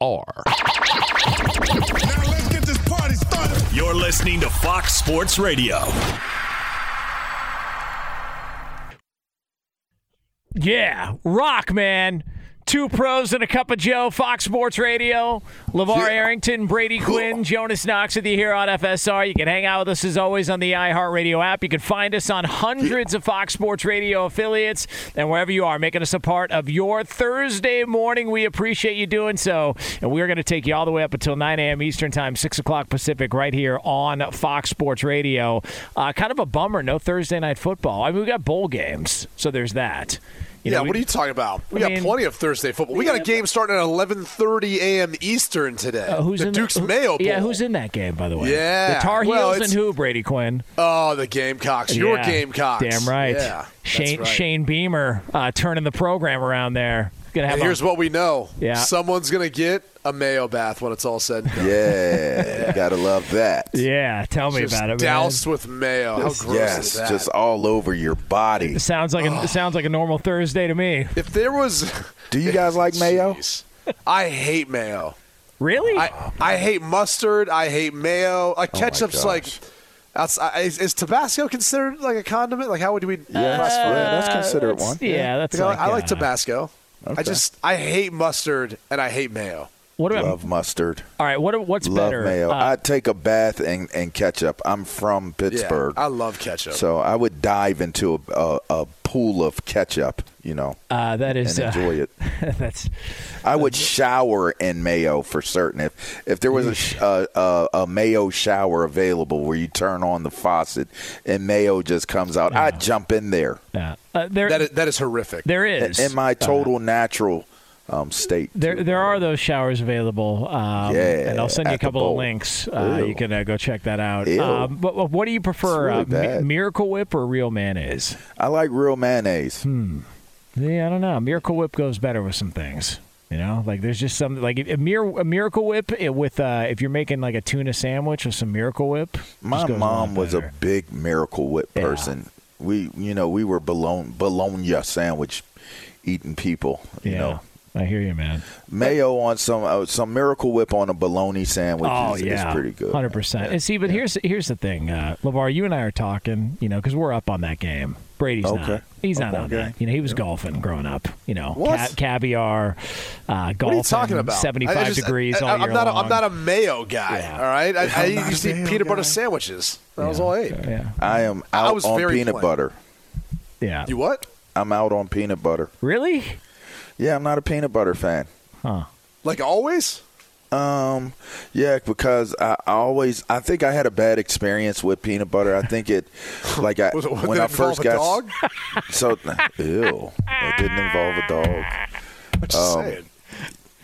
Now let's get this party started. You're listening to Fox Sports Radio. Yeah, rock, man. Two pros and a cup of Joe, Fox Sports Radio. LaVar Arrington, Brady Quinn, Jonas Knox with you here on FSR. You can hang out with us as always on the iHeartRadio app. You can find us on hundreds of Fox Sports Radio affiliates and wherever you are, making us a part of your Thursday morning. We appreciate you doing so. And we're going to take you all the way up until 9 a.m. Eastern Time, 6 o'clock Pacific, right here on Fox Sports Radio. Uh, kind of a bummer, no Thursday night football. I mean, we got bowl games, so there's that. You yeah, know, we- what are you talking about? We I got mean- plenty of Thursday football. We got a game starting at 11:30 a.m. Eastern today. Uh, who's the in Duke's who- Mayo Bowl. Yeah, who's in that game, by the way? Yeah. The Tar Heels Well, and who, Brady Quinn? Oh, the Gamecocks. Your Yeah. Gamecocks. Damn right. Yeah, Shane right. Shane Beamer uh, turning the program around there. Gonna have And here's a, what we know. Yeah. Someone's gonna get a Mayo bath when it's all said and done. Yeah, you gotta love that. Yeah, tell me Just about it, man. doused with mayo. How gross yes, is that? just all over your body. It sounds like a, it sounds like a normal Thursday to me. if there was, Do you guys like mayo? Jeez. I hate mayo. Really? I I hate mustard. I hate mayo. Like ketchup's gosh. like. Outside, is, is Tabasco considered like a condiment? Like how would we? Yeah, classify it? yeah, that's considered That's- one. Yeah, that's Like, I- like, I like uh, Tabasco. I just I hate mustard and I hate mayo. What about Love mustard. all right? What what's Love better? mayo. Uh, I'd take a bath and, and ketchup. I'm from Pittsburgh. Yeah, I love ketchup. so I would dive into a, a, a pool of ketchup, you know, uh, that is and uh, enjoy it. that's I would shower in mayo for certain. If if there was a, sh- a, a, a mayo shower available where you turn on the faucet and mayo just comes out, I'd jump in there yeah. Uh, there that is, that is horrific. there is in my total natural um, state. There, there are those showers available. Um, Yeah, and I'll send you a couple of links. Uh, you can uh, go check that out. Um, but but what do you prefer, really uh, Mi- Miracle Whip or real mayonnaise? I like real mayonnaise. Yeah, I don't know. Miracle Whip goes better with some things. You know, like there's just some like a, mir- a Miracle Whip it, with uh, if you're making like a tuna sandwich with some Miracle Whip. My just a lot mom was a big Miracle Whip Yeah. person. We, you know, we were bologna, bologna sandwich eating people. You yeah. know, I hear you, man. mayo on some uh, some Miracle Whip on a bologna sandwich Oh is, yeah, is pretty good. hundred percent. And see, but here's here's the thing, uh, LaVar. You and I are talking, you know, because we're up on that game. Brady's not. Okay. He's not on on game. that. You know, he was golfing growing up. You know, What? ca- caviar, uh, golfing. what are you talking about? Seventy-five I- I just- degrees I, all I'm year not. A, long. I'm not a mayo guy. Yeah. All right. I, I not used to eat mayo peanut butter guy. sandwiches. That was all I ate. Yeah, I am I was on very peanut plain. butter. yeah. You what? I'm out on peanut butter. really? Yeah, I'm not a peanut butter fan. Huh? Like always? Um, yeah, because I, I always I think I had a bad experience with peanut butter. I think it, like I Was it- when did I first involve got a dog? so ew, it didn't involve a dog. I'm just Um, saying.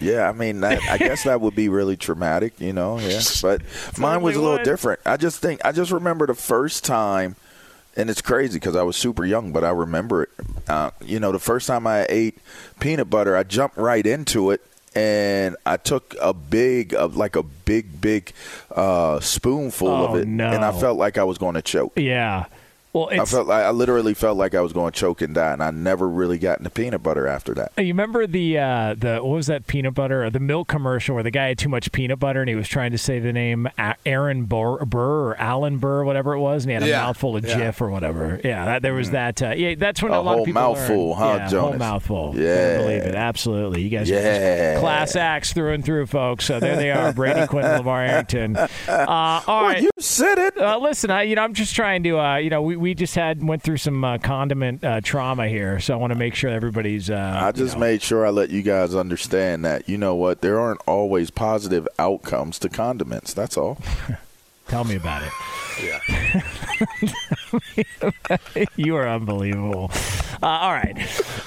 Yeah, I mean, that, I guess that would be really traumatic, you know. Yeah, but mine was a little would. different. I just think I just remember the first time, and it's crazy because I was super young, but I remember it. Uh, you know, the first time I ate peanut butter, I jumped right into it, and I took a big, of like a big, big uh, spoonful Oh, of it, no. and I felt like I was going to choke. Yeah. Well, I felt like I literally felt like I was going to choke and die, and I never really got into peanut butter after that. You remember the uh, the what was that peanut butter or the milk commercial where the guy had too much peanut butter and he was trying to say the name Aaron Burr, Burr or Alan Burr, whatever it was, and he had a Yeah. mouthful of Yeah. Jif or whatever. Yeah, that, there was that. Uh, yeah, that's when a, A lot of people mouthful, learn. huh, yeah, whole mouthful. Yeah. Couldn't believe it. Absolutely, you guys are Yeah. just class acts through and through, folks. So there they are, Brady Quinn, and LaVar Arrington. Uh, all Well, right. you said it. Uh, listen, I you know I'm just trying to uh, you know we, we just had went through some uh, condiment uh, trauma here, so I want to make sure everybody's. Uh, I you just know- made sure I let you guys understand that you know what there aren't always positive outcomes to condiments. That's all. Tell me about it. Yeah. you are unbelievable. Uh, all right.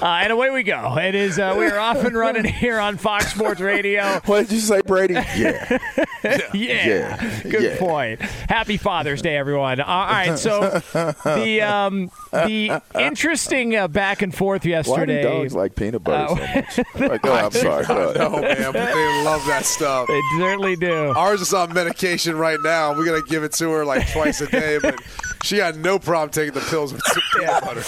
Uh, and away we go. It is, uh, we are off and running here on Fox Sports Radio. What did you say, Brady? Yeah. Yeah. Yeah. Good Yeah. point. Happy Father's Day, everyone. Uh, all right. So the um, the interesting uh, back and forth yesterday. Why do yesterday. dogs like peanut butter so much? Like, oh, I'm sorry. Go ahead. Oh man, but they love that stuff. They certainly do. Ours is on medication right now. We're gonna give it to her like twice a day, but she had no problem taking the pills with peanut butter.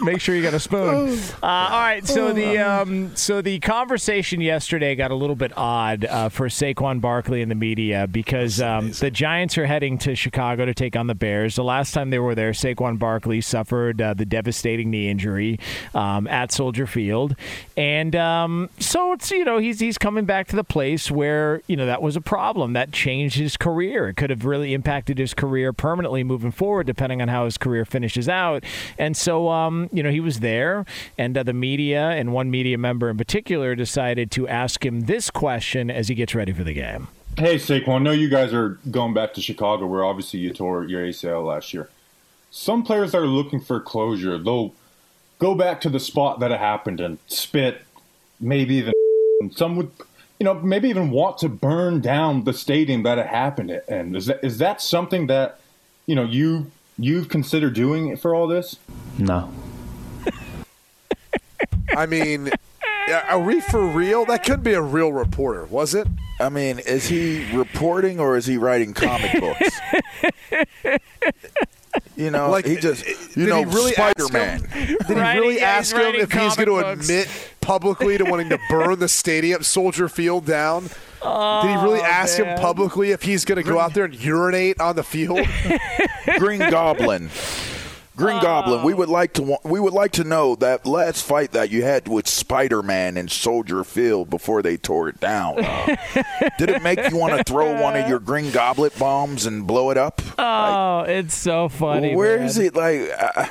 Make sure you got a spoon. Uh, all right, so the um, so the conversation yesterday got a little bit odd uh, for Saquon Barkley and the media because um, the Giants are heading to Chicago to take on the Bears. The last time they were there, Saquon Barkley suffered uh, the devastating knee injury um, at Soldier Field, and um, so it's you know he's he's coming back to the place where you know that was a problem that changed his career. It could have really impacted his career permanently moving forward, depending on how his career finishes out. And so, um, you know, he was there, and uh, the media and one media member in particular decided to ask him this question as he gets ready for the game. Hey Saquon, I know you guys are going back to Chicago, where obviously you tore your ACL last year. Some players are looking for closure. They'll go back to the spot that it happened and spit, maybe even some would, you know, maybe even want to burn down the stadium that it happened in. Is that is that something that you know you you've considered doing it for all this? No. I mean, yeah, are we for real? That could be a real reporter, was it? I mean, is he reporting or is he writing comic books? You know, Like, he just you know really Spider Man. Did he Writing- really yeah, he's ask him if he's going to admit publicly to wanting to burn the stadium, Soldier Field down? Did he really ask man. him publicly if he's going to go out there and urinate on the field? Green Goblin. Green Goblin. We would like to wa- we would like to know that last fight that you had with Spider-Man in Soldier Field before they tore it down. Uh, did it make you want to throw one of your Green Goblin bombs and blow it up? Oh, it's so funny. Where man. is it? Like, uh,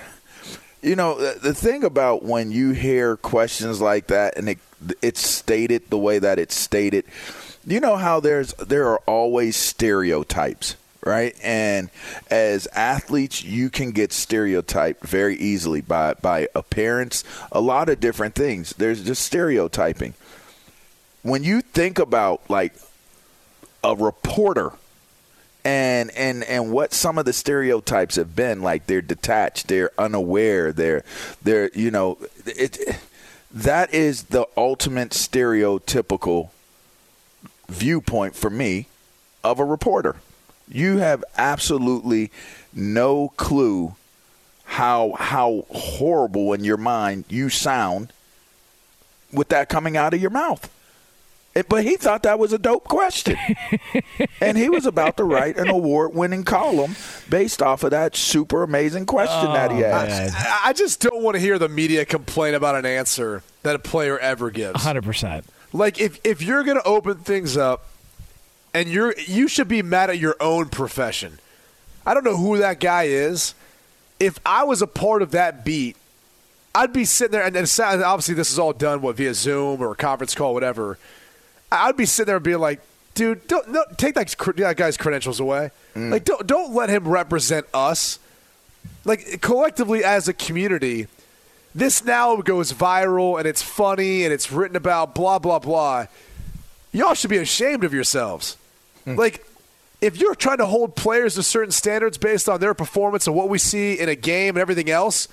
you know, the, thing about when you hear questions like that and it, it's stated the way that it's stated, you know how there's there are always stereotypes, right? And as athletes, you can get stereotyped very easily by by appearance, a lot of different things. There's just stereotyping. When you think about like a reporter and and and what some of the stereotypes have been like they're detached they're unaware they're they're you know it that is the ultimate stereotypical viewpoint for me of a reporter. You have absolutely no clue how how horrible in your mind you sound with that coming out of your mouth but he thought that was a dope question and he was about to write an award-winning column based off of that super amazing question that he asked. I I just don't want to hear the media complain about an answer that a player ever gives. 100%. Like if if you're going to open things up and you're you should be mad at your own profession. I don't know who that guy is. If I was a part of that beat, I'd be sitting there and, and obviously this is all done what via Zoom or a conference call whatever. I'd be sitting there and being like, dude, don't no, take that, that guy's credentials away. Mm. Like don't don't let him represent us. Like collectively as a community, this now goes viral and it's funny and it's written about blah blah blah y'all should be ashamed of yourselves hmm. like if you're trying to hold players to certain standards based on their performance and what we see in a game and everything else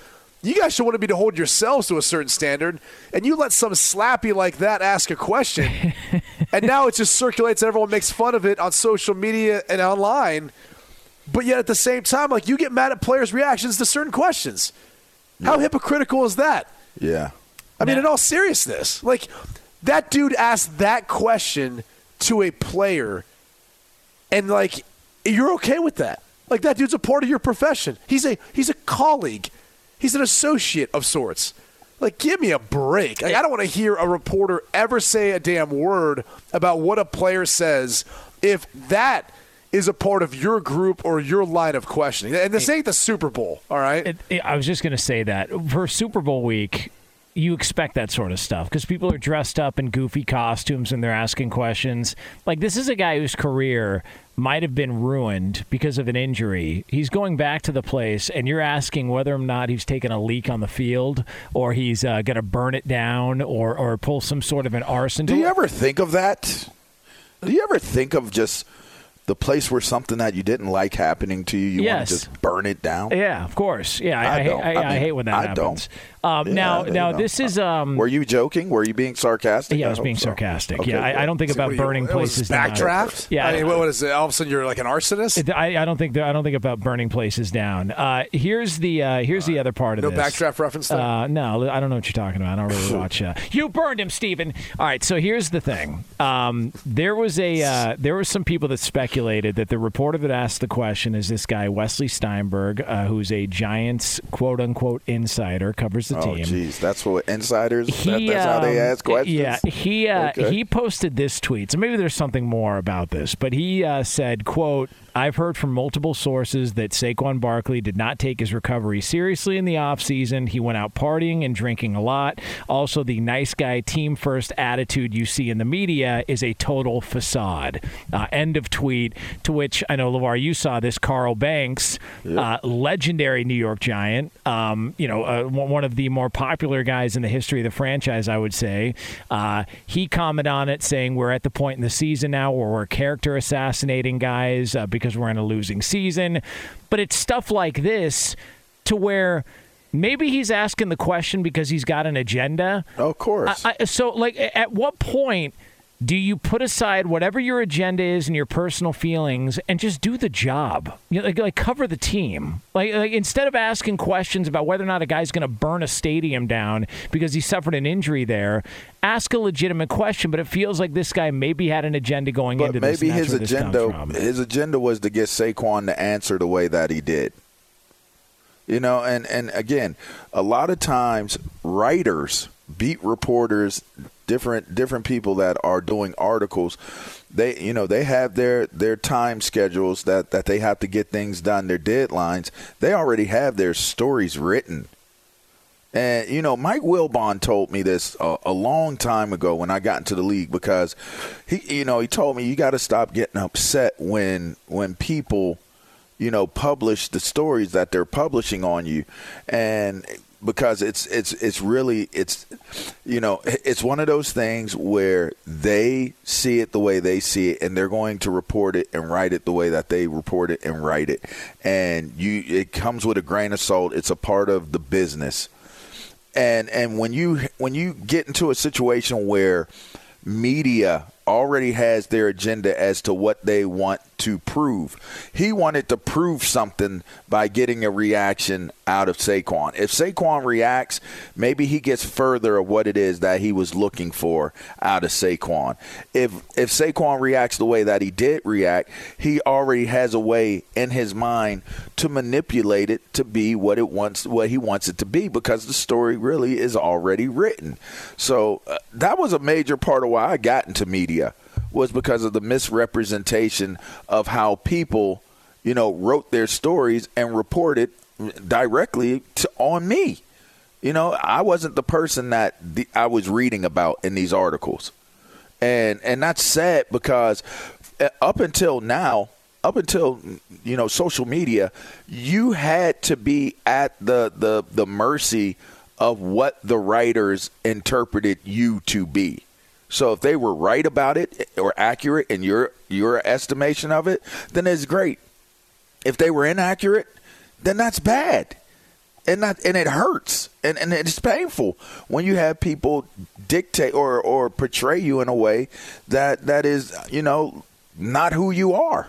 you guys should want to be to hold yourselves to a certain standard and you let some slappy like that ask a question and now it just circulates and everyone makes fun of it on social media and online but yet at the same time like you get mad at players reactions to certain questions how hypocritical is that Yeah. I mean, in all seriousness, like that dude asked that question to a player, and like you're okay with that. Like that dude's a part of your profession. He's a he's a colleague. He's an associate of sorts. Like, give me a break. Like, I don't want to hear a reporter ever say a damn word about what a player says if that is a part of your group or your line of questioning. And this ain't the Super Bowl, all right? It, it- I was just going to say that for Super Bowl week, you expect that sort of stuff because people are dressed up in goofy costumes and they're asking questions. Like this is a guy whose career might have been ruined because of an injury. He's going back to the place, and you're asking whether or not he's taken a leak on the field, or he's uh, going to burn it down, or or pull some sort of an arson. Do you ever think of that? Do you ever think of just the place where something that you didn't like happening to you, you Yes. want to just burn it down? Yeah, of course. Yeah, I, I I, don't. I, I I mean, hate when that I happens. don't. Um, Yeah, now, now know. this is um. Were you joking? Were you being sarcastic? yeah, I was hope being so. sarcastic. Okay, yeah, I, I don't think So about what are you- burning places down. backdraft? Yeah, I mean, what, what is it? All of a sudden, you're like an arsonist. I, I don't think I don't think about burning places down. Uh, here's the uh, here's the other part of no this. No backdraft reference? Uh, no, I don't know what you're talking about. I don't really watch. Uh, you burned him, Steven. All right, so here's the thing. Um, there was a uh, there were some people that speculated that the reporter that asked the question is this guy Wesley Steinberg, uh, who's a Giants quote unquote insider, covers the Oh, team. jeez, that's what insiders. He, that, that's how they um, ask questions. Yeah, he uh, Okay. he posted this tweet. So maybe there's something more about this, but he uh, said, "quote I've heard from multiple sources that Saquon Barkley did not take his recovery seriously in the offseason. He went out partying and drinking a lot. Also, the nice guy, team first attitude you see in the media is a total facade. Uh, end of tweet. To which I know, LaVar, you saw this. Carl Banks, uh, legendary New York Giant, um, you know, uh, one of the more popular guys in the history of the franchise, I would say. Uh, he commented on it saying, We're at the point in the season now where we're character assassinating guys uh, because we're in a losing season. But it's stuff like this to where maybe he's asking the question because he's got an agenda. of course. I, I, so, like, at what point do you put aside whatever your agenda is and your personal feelings and just do the job? You know, like, like cover the team. Like, like instead of asking questions about whether or not a guy's going to burn a stadium down because he suffered an injury there, ask a legitimate question. But it feels like this guy maybe had an agenda going but into this. maybe his where this comes agenda his agenda was to get Saquon to answer the way that he did. You know, and and again, a lot of times writers, beat reporters, different different people that are doing articles, they you know, they have their their time schedules that that they have to get things done, their deadlines. They already have their stories written. And you know, Mike Wilbon told me this a, a long time ago when I got into the league because he, you know, he told me you got to stop getting upset when when people, you know, publish the stories that they're publishing on you, and because it's it's it's really it's you know it's one of those things where they see it the way they see it and they're going to report it and write it the way that they report it and write it. And you it comes with a grain of salt. It's a part of the business. And and when you when you get into a situation where media already has their agenda as to what they want to prove. He wanted to prove something by getting a reaction out of Saquon. If Saquon reacts, maybe he gets further of what it is that he was looking for out of Saquon. If if Saquon reacts the way that he did react, he already has a way in his mind to manipulate it to be what it wants what he wants it to be because the story really is already written. So uh, that was a major part of why I got into media was because of the misrepresentation of how people, you know, wrote their stories and reported directly to, on me. You know, I wasn't the person that the, I was reading about in these articles, and and that's sad because uh, up until now, up until you know social media, you had to be at the the the mercy of what the writers interpreted you to be. So if they were right about it eh, or accurate in your your estimation of it, then it's great. If they were inaccurate, then that's bad. And that and it hurts. And and it's painful when you have people dictate or or portray you in a way that that is, you know, not who you are.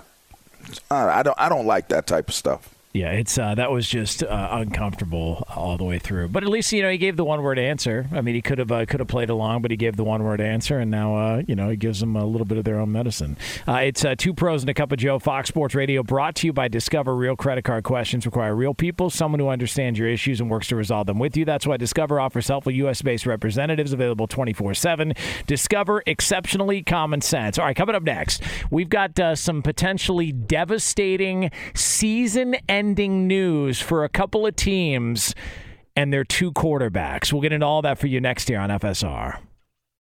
I I don't I don't like that type of stuff. Yeah, it's uh, that was just uh, uncomfortable all the way through. But at least you know he gave the one word answer. I mean, he could have uh, could have played along, but he gave the one word answer, and now uh, you know he gives them a little bit of their own medicine. Uh, it's uh, two pros and a cup of Joe. Fox Sports Radio, brought to you by Discover. Real credit card questions require real people, someone who understands your issues and works to resolve them with you. That's why Discover offers helpful U.S. based representatives available twenty four seven. Discover exceptionally common sense. All right, coming up next, we've got some potentially devastating season ending news for a couple of teams. and their two quarterbacks. We'll get into all that for you next year on FSR.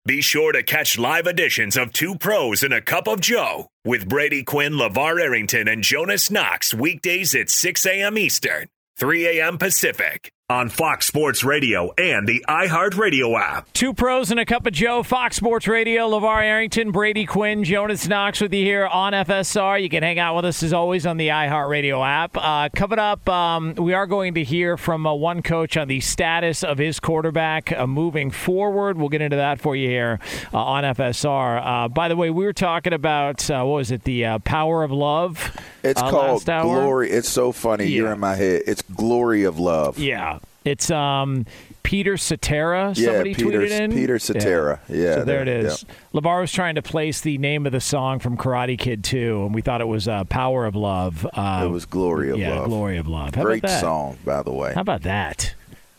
Be sure to catch live editions of Two Pros and a Cup of Joe with Brady Quinn, LaVar Arrington, and Jonas Knox weekdays at 6 a.m. Eastern, 3 a.m. Pacific on Fox Sports Radio and the iHeartRadio app. Two pros and a cup of Joe, Fox Sports Radio, LaVar Arrington, Brady Quinn, Jonas Knox with you here on FSR. You can hang out with us as always on the iHeartRadio app. Uh, coming up, um, we are going to hear from uh, one coach on the status of his quarterback uh, moving forward. We'll get into that for you here uh, on FSR. Uh, by the way, we were talking about, uh, what was it, the power of love? It's called Glory. It's so funny. Yeah. You're in my head. It's Glory of Love. Yeah. It's um, Peter Cetera. Somebody yeah, Peter, tweeted in. Peter Cetera. Yeah. yeah so there it is. Yeah. LaVar was trying to place the name of the song from Karate Kid 2, and we thought it was uh, Power of Love. Uh, it was Glory of yeah, Love. Yeah, Glory of Love. How Great song, by the way. How about that?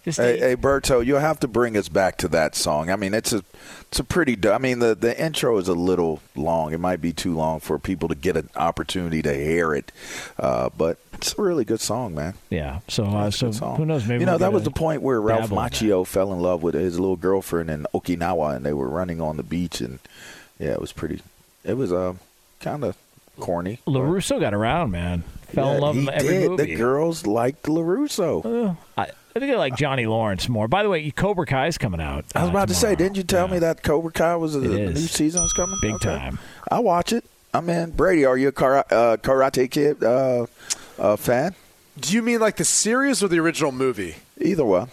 Just hey, hey, Berto, you'll have to bring us back to that song. I mean, it's a, it's a pretty. I mean, the the intro is a little long. It might be too long for people to get an opportunity to hear it, uh, but it's a really good song, man. Yeah. So, uh, so who knows? Maybe you know we'll that was the point where Ralph Macchio fell in love with his little girlfriend in Okinawa, and they were running on the beach, and yeah, it was pretty. It was uh, kind of corny. LaRusso got around, man. Fell yeah, in love in every did. movie. The girls liked LaRusso. Uh, I, I think I like Johnny Lawrence more. By the way, Cobra Kai is coming out. I was uh, about tomorrow. to say, didn't you tell yeah. me that Cobra Kai was a, new season was coming? Big okay. time. I'll watch it. I'm in. Brady, are you a karate, uh, karate Kid uh, uh, fan? Do you mean like the series or the original movie? Either one.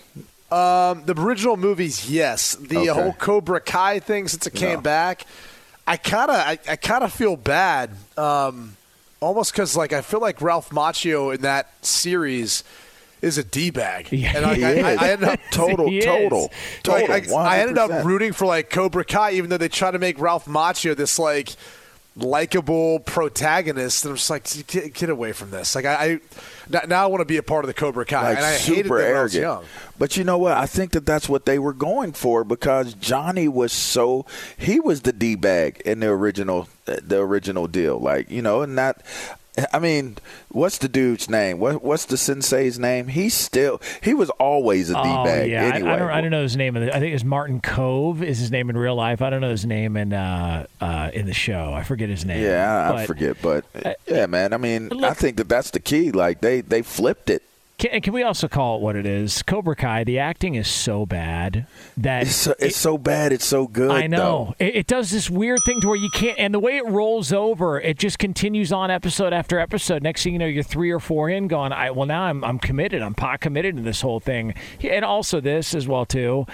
Um, the original movies, yes. The okay. whole Cobra Kai thing since it came no. back, I kind of, I, I kind of feel bad. Um, almost because like I feel like Ralph Macchio in that series is a d bag. Yeah, and like, I, I, I, ended up total, total, total. Like, I, ended up rooting for like Cobra Kai, even though they try to make Ralph Macchio this like likable protagonist, and I'm just like, get, get away from this. Like I, I now I want to be a part of the Cobra Kai, like and I super hated that arrogant. I was young. But you know what? I think that that's what they were going for because Johnny was so he was the d bag in the original the original deal. Like you know, and that I mean, what's the dude's name? What what's the sensei's name? He's still he was always a d bag. Oh, yeah, anyway. I, I, don't, I don't know his name. I think it's Martin Kove is his name in real life. I don't know his name in uh, uh, in the show. I forget his name. Yeah, I, I forget. But uh, yeah, man. I mean, look, I think that that's the key. Like they they flipped it. Can, can, we also call it what it is? Cobra Kai. The acting is so bad that it's so, it's it, so bad. It's so good. I know it, it, does this weird thing to where you can't, and the way it rolls over, it just continues on episode after episode. Next thing you know, you're three or four in, going, I well now I'm I'm committed. I'm pot committed to this whole thing, and also this as well too.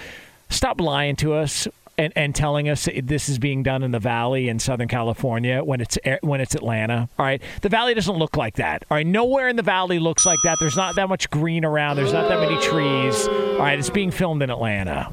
Stop lying to us and, and telling us this is being done in the Valley in Southern California when it's when it's Atlanta. All right, the Valley doesn't look like that. All right, nowhere in the Valley looks like that. There's not that much green around. There's not that many trees. All right, it's being filmed in Atlanta.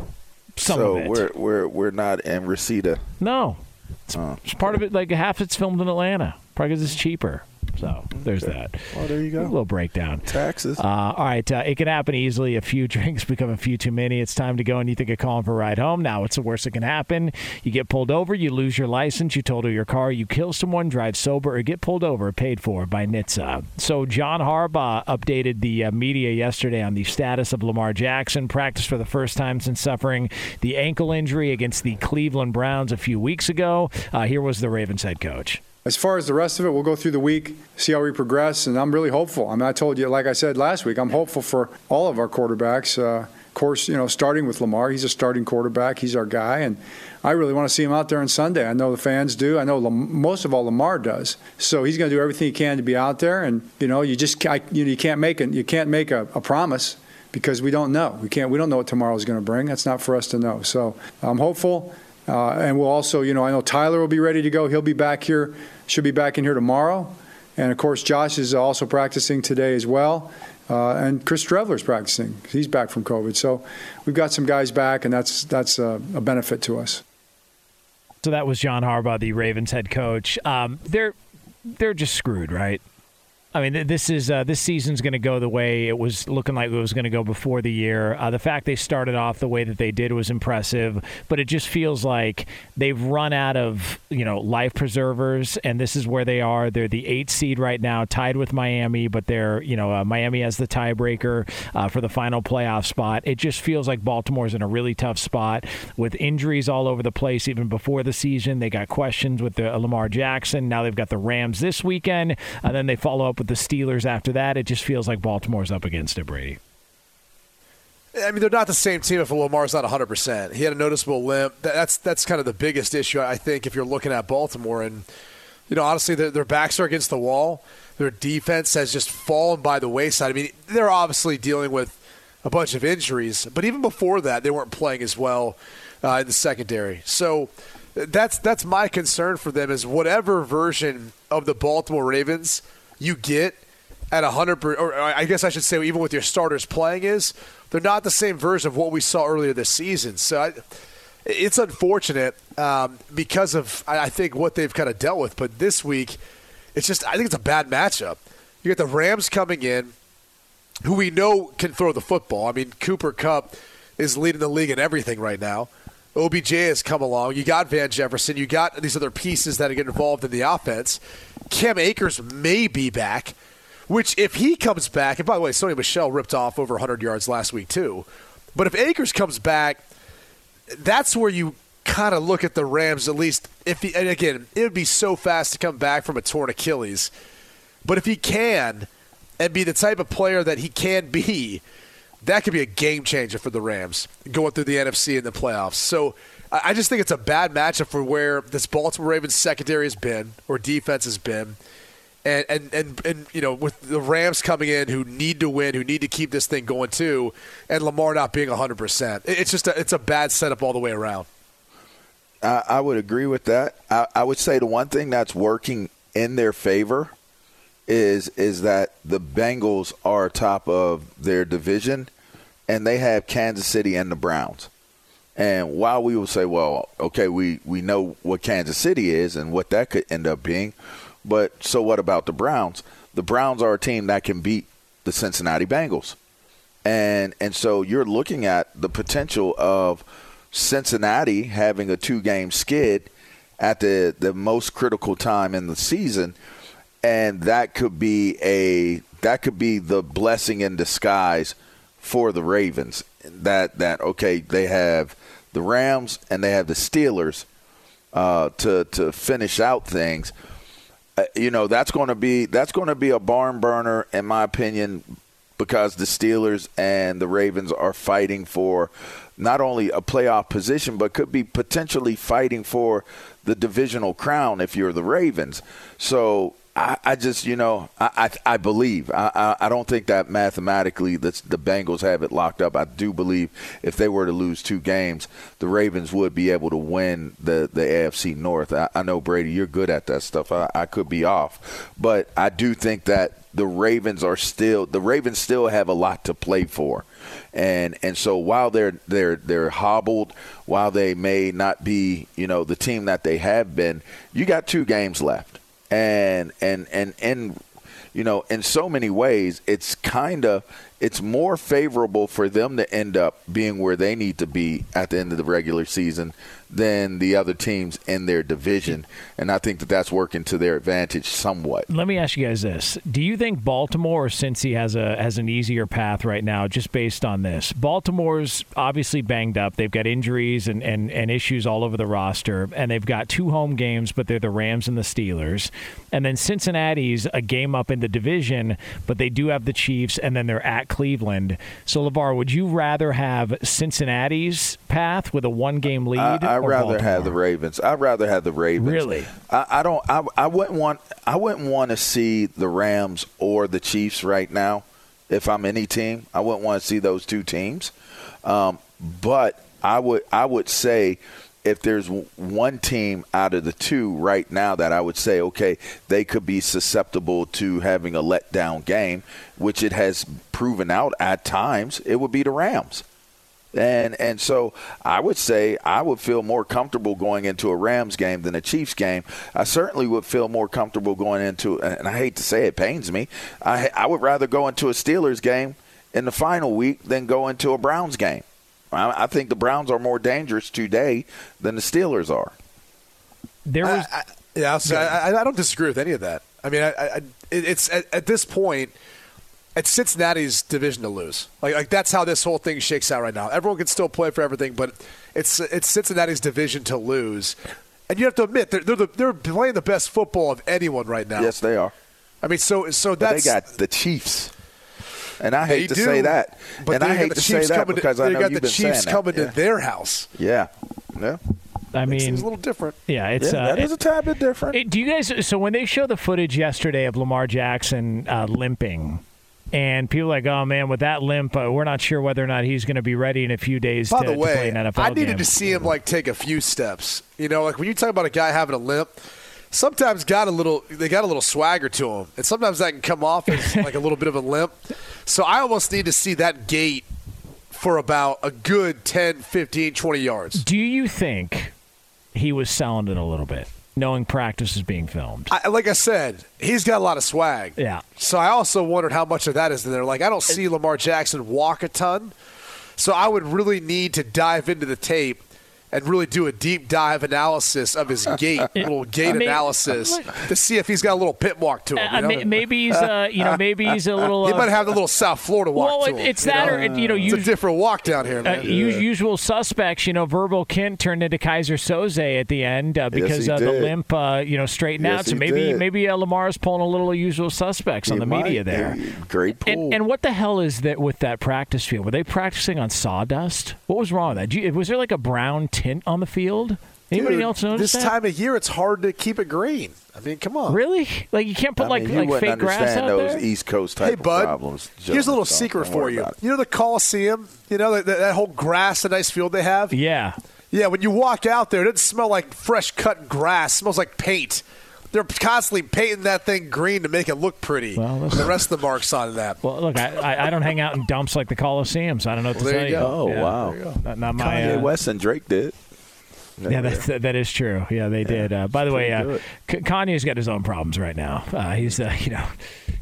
Some so of it. we're we're we're not in Reseda. No, it's, it's part of it. Like half it's filmed in Atlanta, probably because it's cheaper. So there's okay. that. Well, there you go. A little breakdown. Taxes. Uh, all right. Uh, it can happen easily. A few drinks become a few too many. It's time to go and you think of calling for a ride home. Now, it's the worst that can happen. You get pulled over, you lose your license, you total your car, you kill someone, drive sober, or get pulled over, paid for by NHTSA. So John Harbaugh updated the uh, media yesterday on the status of Lamar Jackson. Practiced for the first time since suffering the ankle injury against the Cleveland Browns a few weeks ago. Uh, here was the Ravens head coach. As far as the rest of it, we'll go through the week, see how we progress, and I'm really hopeful. I mean, I told you, like I said last week, I'm hopeful for all of our quarterbacks. Uh, of course, you know, starting with Lamar, he's a starting quarterback, he's our guy, and I really want to see him out there on Sunday. I know the fans do. I know Lam- most of all Lamar does. So he's going to do everything he can to be out there, and you know, you just I, you, know, you can't make it. You can't make a, a promise because we don't know. We can't. We don't know what tomorrow is going to bring. That's not for us to know. So I'm hopeful. Uh, and we'll also, you know, I know Tyler will be ready to go. He'll be back here, should be back in here tomorrow. And of course, Josh is also practicing today as well. Uh, and Chris Streveler's practicing. He's back from COVID. So we've got some guys back, and that's, that's a, a benefit to us. So that was John Harbaugh, the Ravens head coach. Um, they're, they're just screwed, right? I mean, this is uh, this season's going to go the way it was looking like it was going to go before the year. Uh, the fact they started off the way that they did was impressive, but it just feels like they've run out of you know life preservers, and this is where they are. They're the eight seed right now, tied with Miami, but they're you know uh, Miami has the tiebreaker uh, for the final playoff spot. It just feels like Baltimore's in a really tough spot with injuries all over the place. Even before the season, they got questions with the uh, Lamar Jackson. Now they've got the Rams this weekend, and then they follow up with the Steelers after that. It just feels like Baltimore's up against it, Brady. I mean, they're not the same team if Lamar's not 100%. He had a noticeable limp. That's that's kind of the biggest issue, I think, if you're looking at Baltimore. And, you know, honestly, their, their backs are against the wall. Their defense has just fallen by the wayside. I mean, they're obviously dealing with a bunch of injuries, but even before that, they weren't playing as well uh, in the secondary. So that's that's my concern for them is whatever version of the Baltimore Ravens you get at 100 or I guess I should say even with your starters playing is they're not the same version of what we saw earlier this season. So I, it's unfortunate um, because of I think what they've kind of dealt with. But this week, it's just I think it's a bad matchup. You get the Rams coming in, who we know can throw the football. I mean, Cooper Kupp is leading the league in everything right now. OBJ has come along. You got Van Jefferson. You got these other pieces that get involved in the offense. Cam Akers may be back, which if he comes back, and by the way, Sony Michel ripped off over 100 yards last week too. But if Akers comes back, that's where you kind of look at the Rams at least. If he, and again, it would be so fast to come back from a torn Achilles, but if he can and be the type of player that he can be, that could be a game changer for the Rams going through the NFC in the playoffs. So I just think it's a bad matchup for where this Baltimore Ravens secondary has been or defense has been. And, and, and, and, you know, with the Rams coming in who need to win, who need to keep this thing going too, and Lamar not being 100%. It's just a, it's a bad setup all the way around. I, I would agree with that. I, I would say the one thing that's working in their favor is is that the Bengals are top of their division, and they have Kansas City and the Browns. And while we will say, well, okay, we, we know what Kansas City is and what that could end up being, but so what about the Browns? The Browns are a team that can beat the Cincinnati Bengals. And and so you're looking at the potential of Cincinnati having a two game skid at the, the most critical time in the season and that could be a that could be the blessing in disguise for the Ravens. That that okay, they have the Rams and they have the Steelers uh, to to finish out things. Uh, you know that's going to be that's going to be a barn burner in my opinion because the Steelers and the Ravens are fighting for not only a playoff position but could be potentially fighting for the divisional crown if you're the Ravens. So I, I just, you know, I, I, I believe. I, I, don't think that mathematically the, the Bengals have it locked up. I do believe if they were to lose two games, the Ravens would be able to win the, the AFC North. I, I know, Brady, you're good at that stuff. I, I could be off. But I do think that the Ravens are still the Ravens still have a lot to play for. And and so while they're they're they're hobbled, while they may not be, you know, the team that they have been, you got two games left and and and and you know in so many ways it's kind of it's more favorable for them to end up being where they need to be at the end of the regular season than the other teams in their division. And I think that that's working to their advantage somewhat. Let me ask you guys this: Do you think Baltimore or Cincy has a has an easier path right now, just based on this? Baltimore's obviously banged up; they've got injuries and, and, and issues all over the roster, and they've got two home games, but they're the Rams and the Steelers. And then Cincinnati's a game up in the division, but they do have the Chiefs, and then they're at Cleveland. So, LaVar, would you rather have Cincinnati's path with a one game lead? I, would rather Baltimore? have the Ravens. I'd rather have the Ravens. Really? I, I don't. I, I wouldn't want. I wouldn't want to see the Rams or the Chiefs right now. If I'm any team, I wouldn't want to see those two teams. Um, but I would. I would say if there's one team out of the two right now that I would say, okay, they could be susceptible to having a letdown game, which it has proven out at times, it would be the Rams. And and so I would say I would feel more comfortable going into a Rams game than a Chiefs game. I certainly would feel more comfortable going into and I hate to say it pains me. I I would rather go into a Steelers game in the final week than go into a Browns game. I, I think the Browns are more dangerous today than the Steelers are. There was I, I, yeah, I'll say, I, I don't disagree with any of that. I mean, I, I, it's at, at this point, it's Cincinnati's division to lose. Like, like that's how this whole thing shakes out right now. Everyone can still play for everything, but it's it's Cincinnati's division to lose. And you have to admit they're they're, the, they're playing the best football of anyone right now. Yes, they are. I mean, so so But they got the Chiefs. And I hate to do, say that. but and I hate the to say Chiefs that coming because to, I they know got you've the been Chiefs saying coming that. to their house. Yeah. Yeah. I mean, it's a little different. yeah, it's yeah, uh, that is a tad bit different. It- do you guys? So when they show the footage yesterday of Lamar Jackson uh, limping, and people are like, oh man, with that limp, uh, we're not sure whether or not he's going to be ready in a few days By to, the way, I needed game. to see him like take a few steps. You know, like when you talk about a guy having a limp, sometimes got a little they got a little swagger to him, and sometimes that can come off as like a little bit of a limp. So I almost need to see that gait for about a good 10, 15, 20 yards. Do you think he was sounding a little bit, knowing practice is being filmed? I, like I said, he's got a lot of swag. Yeah. So I also wondered how much of that is in there. Like I don't see Lamar Jackson walk a ton, so I would really need to dive into the tape and really do a deep dive analysis of his gait, little gait Maybe- analysis to see if he's got a little pit walk to him. Uh, you know? maybe he's, uh, you know, maybe he's a little. he Uh, might have the little South Florida walk well, to it- him. it's you that, know? or you know, it's you a different walk down here, Uh, man. us- usual suspects, you know, Verbal Kint turned into Keyser Soze at the end uh, because he uh, the limp, uh, you know, straightened Yes, out. So maybe did. maybe uh, Lamar's pulling a little usual suspects on the might. media there. Yeah, Great pool. And, and what the hell is that with that practice field? Were they practicing on sawdust? What was wrong with that? Do you, was there like a brown tint on the field? Anybody Dude, else notice this that? time of year, it's hard to keep it green. I mean, come on. Really? Like you can't put I like mean, you like wouldn't fake grass understand out those there? East Coast type Hey, of bud. problems. Here's a little Joe, so secret don't for you. You know the Coliseum? You know that, that, that whole grass, the nice field they have? yeah. Yeah, when you walk out there, it doesn't smell like fresh cut grass. It smells like paint. They're constantly painting that thing green to make it look pretty. Well, the rest of the marks on that. Well, look, I, I, I don't hang out in dumps like the Coliseum, so I don't know what to Well, there tell you you. go. Oh, Yeah. wow. Not, not my. Kanye uh, West and Drake did. Yeah, that's, that is true. Yeah, they did. Uh, by the way, uh. K- Kanye's got his own problems right now. Uh, he's, uh, you know,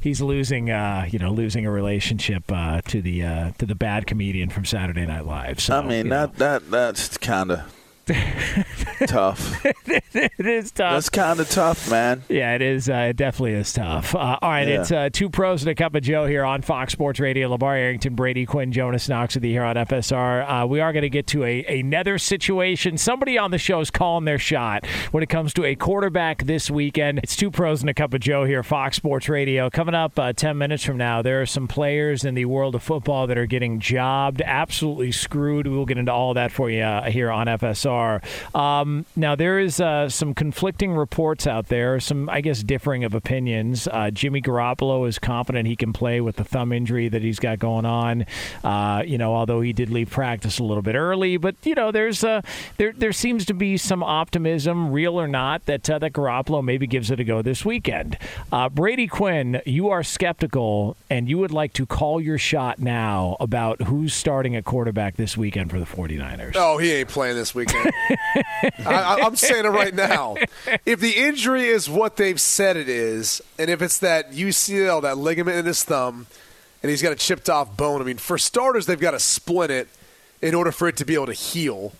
he's losing, uh, you know, losing a relationship uh, to the uh, to the bad comedian from Saturday Night Live. So, I mean, that, that that's kind of tough. it is tough. That's kind of tough, man. Yeah, it is. Uh, it definitely is tough. Uh, all right, Yeah. it's uh, two pros and a cup of Joe here on Fox Sports Radio. LaVar Arrington, Brady Quinn, Jonas Knox with you here on FSR. Uh, we are going to get to a another situation. Somebody on the show is calling their shot when it comes to a quarterback this weekend. It's two pros and a cup of Joe here, Fox Sports Radio. Coming up uh, ten minutes from now, there are some players in the world of football that are getting jobbed, absolutely screwed. We'll get into all that for you uh, here on FSR. Um, now there is uh, some conflicting reports out there, some I guess differing of opinions. Uh, Jimmy Garoppolo is confident he can play with the thumb injury that he's got going on. Uh, you know, although he did leave practice a little bit early, but you know, there's uh, there there seems to be some optimism, real or not, that uh, that Garoppolo maybe gives it a go this weekend. Uh, Brady Quinn, you are skeptical, and you would like to call your shot now about who's starting at quarterback this weekend for the 49ers. Oh, he ain't playing this weekend. I, I'm saying it right now. If the injury is what they've said it is, and if it's that UCL, that ligament in his thumb, and he's got a chipped off bone, I mean, for starters, they've got to splint it in order for it to be able to heal.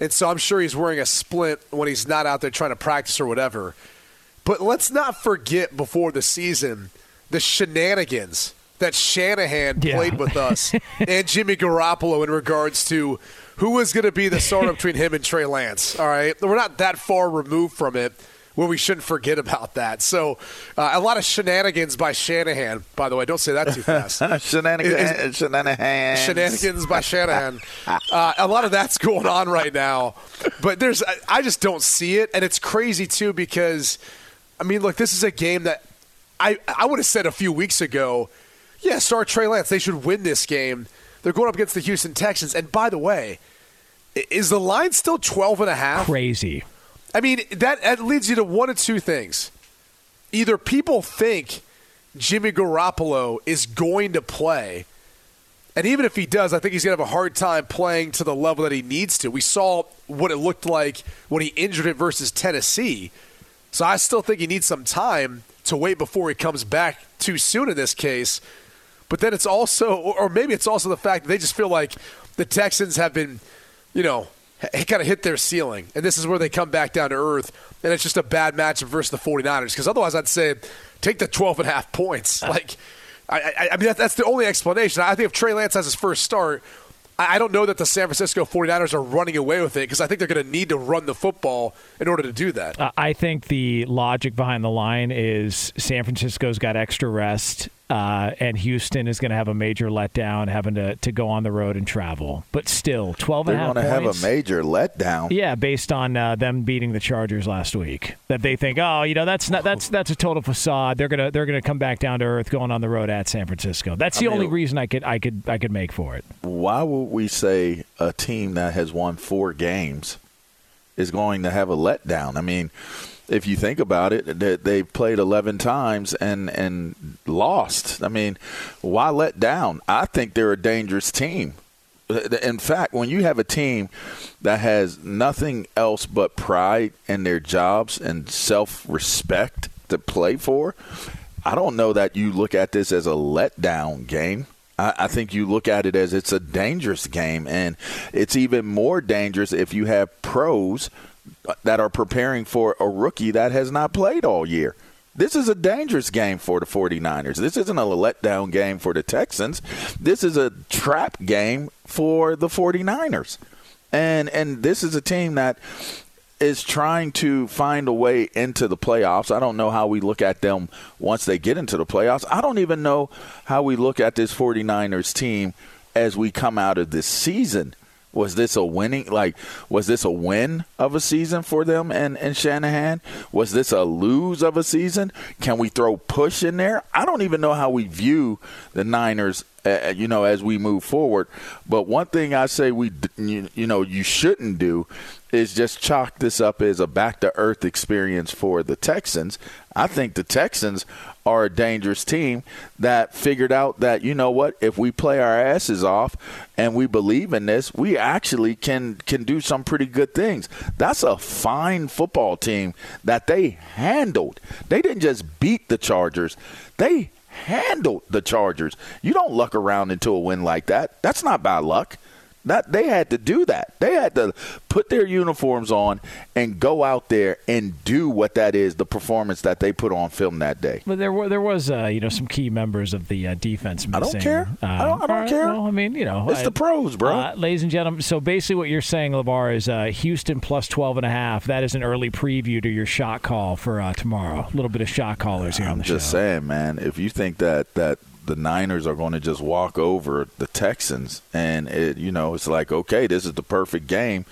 And so I'm sure he's wearing a splint when he's not out there trying to practice or whatever. But let's not forget before the season the shenanigans that Shanahan Yeah. played with us and Jimmy Garoppolo in regards to who was going to be the starter between him and Trey Lance. All right, we're not that far removed from it where we shouldn't forget about that. So uh, a lot of shenanigans by Shanahan. By the way, don't say that too fast. Shenanigans. Shenanigans. Shenanigans by Shanahan. Uh, a lot of that's going on right now, but there's I, I just don't see it, and it's crazy too because, I mean, look, this is a game that I I would have said a few weeks ago, yeah, start Trey Lance. They should win this game. They're going up against the Houston Texans, and by the way, is the line still 12 and a half? Crazy. I mean, that, that leads you to one of two things. Either people think Jimmy Garoppolo is going to play, And even if he does, I think he's going to have a hard time playing to the level that he needs to. We saw what it looked like when he injured it versus Tennessee. So I still think he needs some time to wait before he comes back too soon in this case. But then it's also, or maybe it's also the fact that they just feel like the Texans have been, you know, kind of hit their ceiling. And this is where they come back down to earth. And it's just a bad matchup versus the 49ers. Because otherwise, I'd say take the 12 and a half points. Like, I, I, I mean, that's the only explanation. I think if Trey Lance has his first start, I don't know that the San Francisco 49ers are running away with it because I think they're going to need to run the football in order to do that. Uh, I think the logic behind the line is San Francisco's got extra rest. Uh, and Houston is going to have a major letdown, having to, to go on the road and travel. But still, 12 They're and a half going to have a major letdown. Yeah, based on uh, them beating the Chargers last week, that they think, oh, you know, that's not that's that's a total facade. They're gonna they're gonna come back down to earth, going on the road at San Francisco. That's the I mean, only reason I could I could I could make for it. Why would we say a team that has won four games is going to have a letdown? I mean, if you think about it, that they played 11 times and and lost. I mean, why let down? I think they're a dangerous team. In fact, when you have a team that has nothing else but pride in their jobs and self-respect to play for, I don't know that you look at this as a letdown game. I, I think you look at it as it's a dangerous game, and it's even more dangerous if you have pros that are preparing for a rookie that has not played all year. This is a dangerous game for the 49ers. This isn't a letdown game for the Texans. This is a trap game for the 49ers. And and this is a team that is trying to find a way into the playoffs. I don't know how we look at them once they get into the playoffs. I don't even know how we look at this 49ers team as we come out of this season. Was this a winning like was this a win of a season for them and, and Shanahan? Was this a lose of a season? Can we throw push in there? I don't even know how we view the Niners you know as we move forward. But one thing I say we you, you know you shouldn't do is just chalk this up as a back to earth experience for the Texans. I think the Texans are a dangerous team that figured out that you know what if we play our asses off and we believe in this we actually can can do some pretty good things that's a fine football team that they handled they didn't just beat the chargers they handled the chargers. You don't luck around into a win like that. That's not by luck that they had to do that. They had to put their uniforms on and go out there and do what that is, the performance that they put on film that day. But there were there was uh, you know some key members of the uh, defense missing. I don't care. Uh, I don't, I don't care. Well, I mean, you know, it's I, the pros, bro. Uh, ladies and gentlemen, so basically what you're saying, LaVar, is uh, Houston plus 12 and a half. That is an early preview to your shot call for uh, tomorrow. A little bit of shot callers here I'm on the show. just saying, man. If you think that that the Niners are going to just walk over the Texans, and it, you know, it's like, okay, this is the perfect game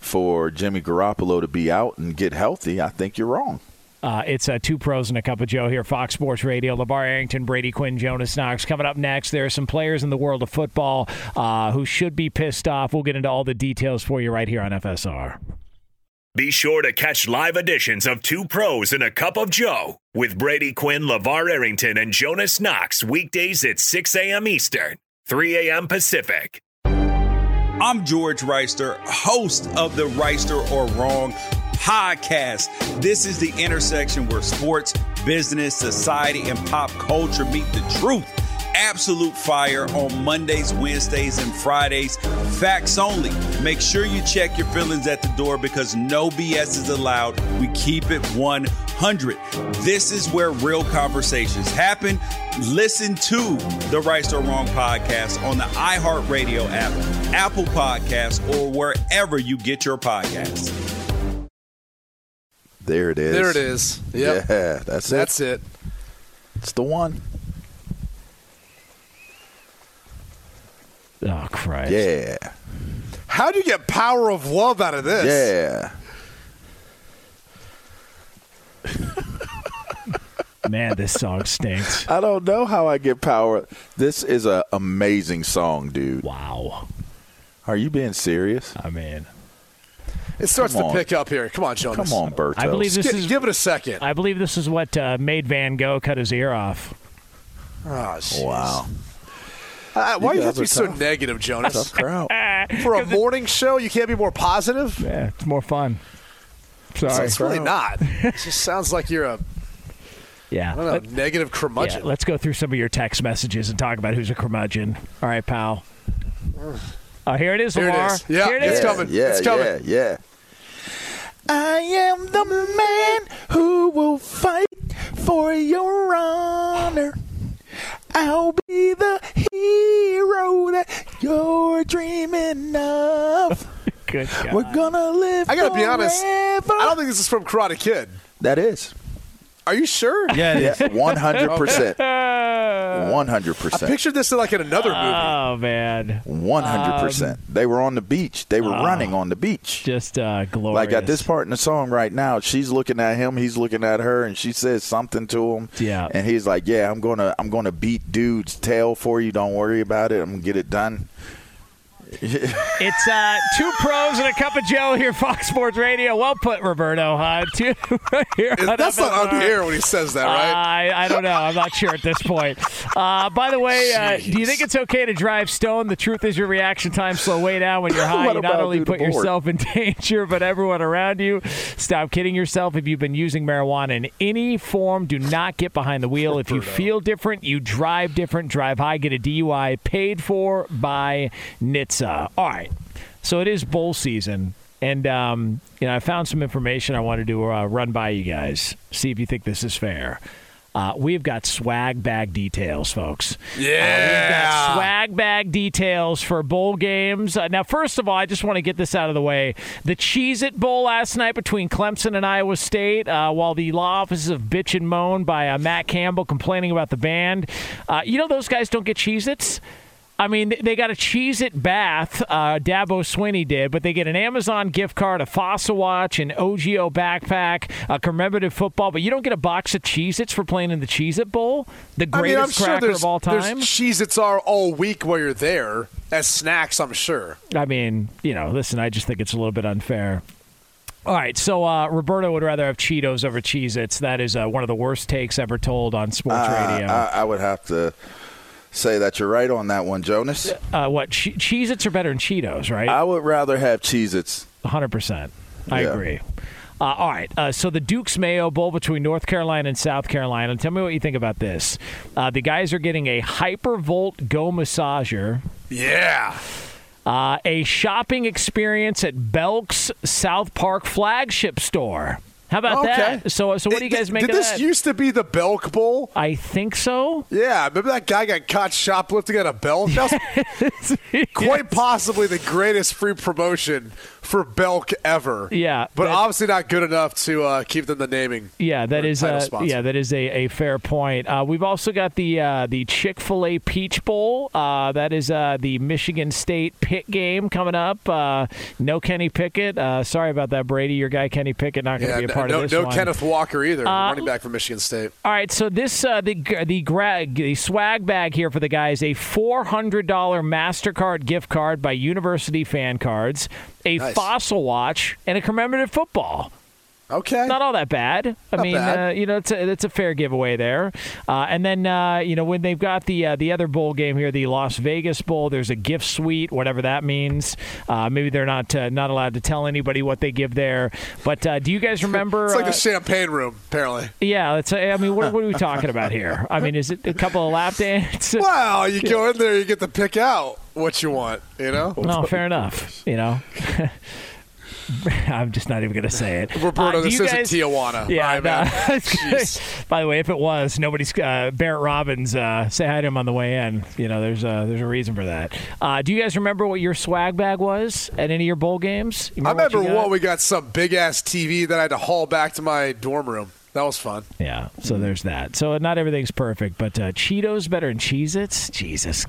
for Jimmy Garoppolo to be out and get healthy. I think you're wrong. Uh, it's uh, two pros and a cup of Joe here, Fox Sports Radio. LaVar Arrington, Brady Quinn, Jonas Knox. Coming up next, there are some players in the world of football uh, who should be pissed off. We'll get into all the details for you right here on FSR. Be sure to catch live editions of Two Pros and a Cup of Joe with Brady Quinn, LaVar Arrington, and Jonas Knox weekdays at 6 a.m. Eastern, 3 a.m. Pacific. I'm George Reister, host of the Reister or Wrong podcast. This is the intersection where sports, business, society, and pop culture meet the truth. Absolute fire on Mondays, Wednesdays, and Fridays. Facts only. Make sure you check your feelings at the door because no BS is allowed. We keep it 100. This is where real conversations happen. Listen to the Right or Wrong podcast on the iHeartRadio app, Apple Podcasts, or wherever you get your podcasts. There it is. There it is. Yep. Yeah, that's, it. That's it. it. It's the one. Oh, Christ. Yeah. How do you get power of love out of this? Yeah. Man, this song stinks. I don't know how I get power. This is an amazing song, dude. Wow. Are you being serious? I mean, It starts to pick up here. Come on, Jonas. Come on, Berto. I believe this Gi- is. give it a second. I believe this is what uh, made Van Gogh cut his ear off. Oh, jeez. Wow. Uh, why do you have to be are so tough. negative, Jonas? Tough crowd. For a morning show, you can't be more positive. Yeah, it's more fun. So Sorry. it's really not. It just sounds like you're a Yeah. I don't know, Let- negative yeah. curmudgeon. Let's go through some of your text messages and talk about who's a curmudgeon. All right, pal. Oh, here it is, Here it Lamar. is. Yeah, here it it's is. coming. Yeah, It's coming. yeah, yeah. I am the man who will fight for your honor. I'll be the hero that you're dreaming of. Good God. We're gonna live. I gotta be honest. I forever. don't think this is from Karate Kid. That is. Are you sure? Yeah, it is. Yeah, one hundred percent. One hundred I percent. pictured this like in another movie. oh man, One hundred percent. They were on the beach. They were running on the beach. just uh, glorious. Like at this part in the song right now, she's looking at him, he's looking at her, and she says something to him. Yeah. And he's like, "Yeah, I'm gonna, I'm gonna beat dude's tail for you. Don't worry about it. I'm gonna get it done." It's uh, two pros and a cup of Joe here, Fox Sports Radio. Well put, Roberto. Uh, two here. That's not on the air when he says that, right? I, I don't know. I'm not sure at this point. Uh, by the way, uh, do you think it's okay to drive stone? The truth is, your reaction time slow way down when you're high. You not only put yourself in danger, but everyone around you. Stop kidding yourself. If you've been using marijuana in any form, do not get behind the wheel. If you feel different, you drive different. Drive high. Get a DUI paid for by NHTSA. All right. So it is bowl season. And um, you know, I found some information I wanted to uh, run by you guys. See if you think this is fair. Uh, we've got swag bag details, folks. yeah. We've got swag bag details for bowl games. Uh, now, first of all, I just want to get this out of the way. The Cheez It Bowl last night between Clemson and Iowa State, uh, while the law offices of bitch and moan by uh, Matt Campbell complaining about the band. Uh, you know, those guys don't get Cheez Its. I mean, they got a Cheez It bath, uh, Dabo Swinney did, but they get an Amazon gift card, a Fossil watch, an OGIO backpack, a commemorative football, but you don't get a box of Cheez Its for playing in the Cheez It Bowl, the greatest I mean, I'm sure cracker there's, of all time. there's Cheez-Its are all week while you're there as snacks, I'm sure. I mean, you know, listen, I just think it's a little bit unfair. All right, so uh, Roberto would rather have Cheetos over Cheez Its. That is uh, one of the worst takes ever told on sports Uh, radio. I, I would have to say that you're right on that one, Jonas. uh, what? Che- Cheez Its are better than Cheetos, right? I would rather have Cheez-Its. 100%. I Yeah. agree. Uh, all right. Uh, so the Duke's Mayo Bowl between North Carolina and South Carolina. Tell me what you think about this. Uh, the guys are getting a Hypervolt Go massager, Yeah. uh, a shopping experience at Belk's South Park flagship store. How about Okay. that? So, so what do you guys make Did this that? used to be the Belk Bowl? I think so. Yeah, remember that guy got caught shoplifting at a Belk? Was quite possibly the greatest free promotion for Belk ever. Yeah, but that- obviously not good enough to uh, keep them the naming. Yeah, that is sponsor. yeah, that is a, a fair point. Uh, we've also got the uh, the Chick Fil A Peach Bowl. Uh, that is uh, the Michigan State Pitt game coming up. Uh, no Kenny Pickett. Uh, sorry about that, Brady. Your guy Kenny Pickett not going to Yeah, be a no, part no, of this no one. Kenneth Walker either, Uh, running back from Michigan State. All right, so this uh, the the gra- the swag bag here for the guys a four hundred dollar Mastercard gift card by University Fan Cards, a Nice. fossil watch, and a commemorative football. Okay. not all that bad. I Not mean, bad. Uh, you know, it's a, it's a fair giveaway there. Uh, and then, uh, you know, when they've got the uh, the other bowl game here, the Las Vegas Bowl, there's a gift suite, whatever that means. Uh, maybe they're not uh, not allowed to tell anybody what they give there. But uh, do you guys remember? it's like the champagne room, apparently. yeah, it's. I mean, what, what are we talking about here? I mean, is it a couple of lap dances? Well, you go in there, you get to pick out what you want, you know? No, fair enough. You know. I'm just not even going to say it. Roberto, Uh, this isn't guys- Tijuana. Yeah, no. By the way, if it was, nobody's uh, Barrett Robbins. Uh, say hi to him on the way in. You know, there's a there's a reason for that. Uh, do you guys remember what your swag bag was at any of your bowl games? You I remember what one. We got some big ass TV that I had to haul back to my dorm room. That was fun. Yeah, so there's that. So not everything's perfect, but uh, Cheetos better than Cheez-Its? Jesus.